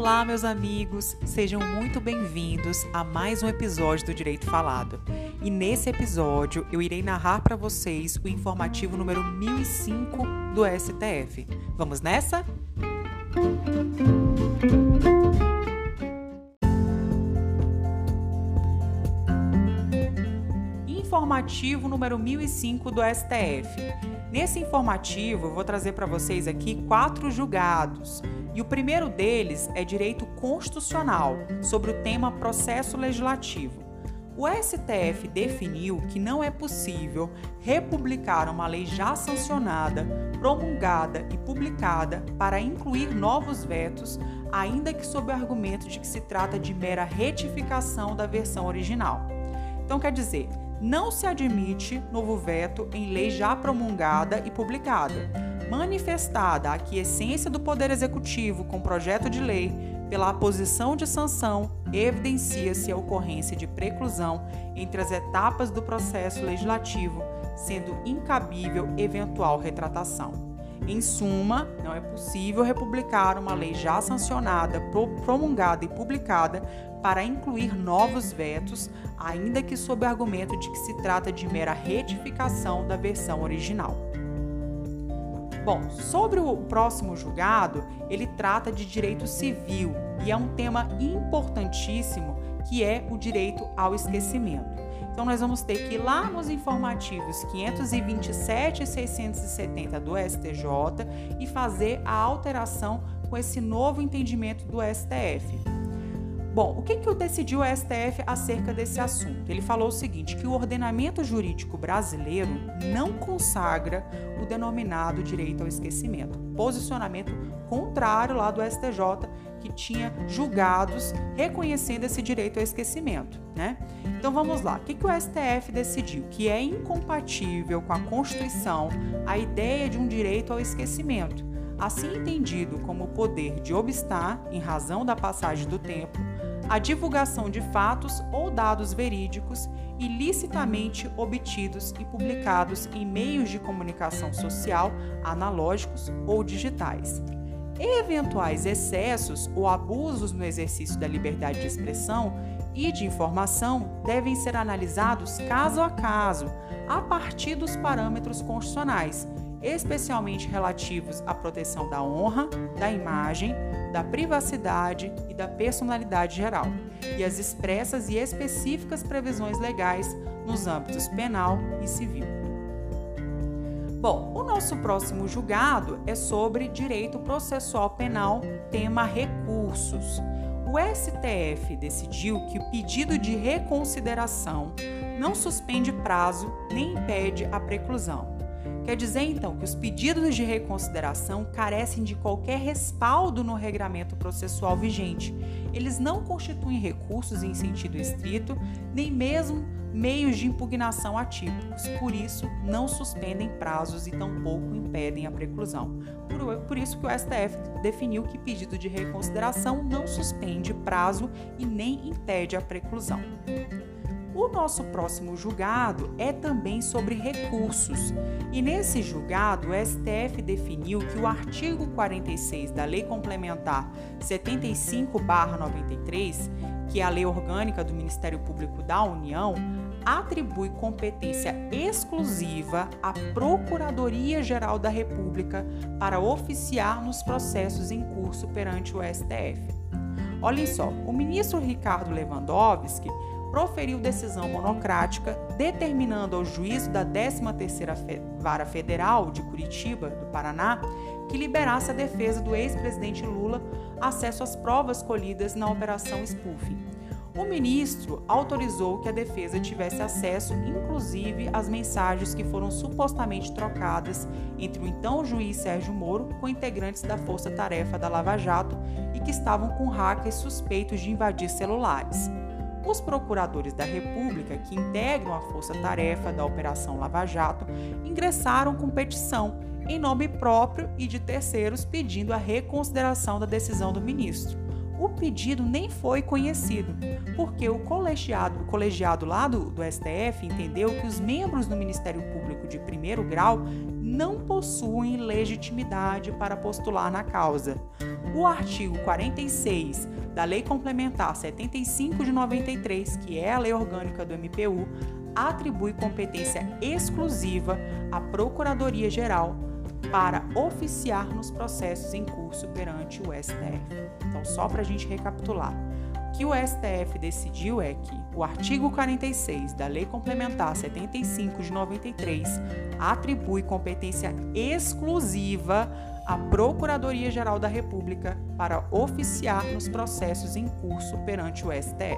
Olá, meus amigos, sejam muito bem-vindos a mais um episódio do Direito Falado. E nesse episódio eu irei narrar para vocês o informativo número 1005 do STF. Vamos nessa? Informativo número 1005 do STF. Nesse informativo, eu vou trazer para vocês aqui quatro julgados e o primeiro deles é direito constitucional, sobre o tema processo legislativo. O STF definiu que não é possível republicar uma lei já sancionada, promulgada e publicada para incluir novos vetos, ainda que sob o argumento de que se trata de mera retificação da versão original. Então, quer dizer, não se admite novo veto em lei já promulgada e publicada manifestada a aquiescência do Poder Executivo com projeto de lei pela aposição de sanção, evidencia-se a ocorrência de preclusão entre as etapas do processo legislativo, sendo incabível eventual retratação. Em suma, não é possível republicar uma lei já sancionada, promulgada e publicada para incluir novos vetos, ainda que sob o argumento de que se trata de mera retificação da versão original. Bom, sobre o próximo julgado, ele trata de direito civil e é um tema importantíssimo que é o direito ao esquecimento. Então, nós vamos ter que ir lá nos informativos 527 e 670 do STJ e fazer a alteração com esse novo entendimento do STF. Bom, o que, que decidiu o STF acerca desse assunto? Ele falou o seguinte: que o ordenamento jurídico brasileiro não consagra o denominado direito ao esquecimento. Posicionamento contrário lá do STJ, que tinha julgados reconhecendo esse direito ao esquecimento. Né? Então vamos lá. O que, que o STF decidiu? Que é incompatível com a Constituição a ideia de um direito ao esquecimento assim entendido como o poder de obstar, em razão da passagem do tempo, a divulgação de fatos ou dados verídicos ilicitamente obtidos e publicados em meios de comunicação social analógicos ou digitais. Eventuais excessos ou abusos no exercício da liberdade de expressão e de informação devem ser analisados caso a caso, a partir dos parâmetros constitucionais, especialmente relativos à proteção da honra, da imagem, da privacidade e da personalidade geral, e as expressas e específicas previsões legais nos âmbitos penal e civil. Bom, o nosso próximo julgado é sobre direito processual penal, tema recursos. O STF decidiu que o pedido de reconsideração não suspende prazo nem impede a preclusão. Quer dizer então que os pedidos de reconsideração carecem de qualquer respaldo no regramento processual vigente. Eles não constituem recursos em sentido estrito, nem mesmo meios de impugnação atípicos, por isso não suspendem prazos e tampouco impedem a preclusão. Por, por isso que o STF definiu que pedido de reconsideração não suspende prazo e nem impede a preclusão. O nosso próximo julgado é também sobre recursos. E nesse julgado, o STF definiu que o artigo 46 da Lei Complementar 75/93, que é a lei orgânica do Ministério Público da União, atribui competência exclusiva à Procuradoria-Geral da República para oficiar nos processos em curso perante o STF. Olhem só, o ministro Ricardo Lewandowski proferiu decisão monocrática determinando ao juízo da 13ª Vara Federal de Curitiba, do Paraná, que liberasse a defesa do ex-presidente Lula acesso às provas colhidas na operação spoofing. O ministro autorizou que a defesa tivesse acesso, inclusive, às mensagens que foram supostamente trocadas entre o então juiz Sérgio Moro com integrantes da Força Tarefa da Lava Jato e que estavam com hackers suspeitos de invadir celulares. Os procuradores da República, que integram a força-tarefa da Operação Lava Jato, ingressaram com petição em nome próprio e de terceiros pedindo a reconsideração da decisão do ministro. o pedido nem foi conhecido, porque o colegiado, o colegiado lá do, do STF entendeu que os membros do Ministério Público de primeiro grau não possuem legitimidade para postular na causa. O artigo 46 da Lei Complementar 75 de 93, que é a lei orgânica do MPU, atribui competência exclusiva à Procuradoria-Geral para oficiar nos processos em curso perante o STF. Então, só para a gente recapitular, que o STF decidiu é que o artigo 46 da Lei Complementar 75 de 93 atribui competência exclusiva à Procuradoria-Geral da República para oficiar nos processos em curso perante o STF.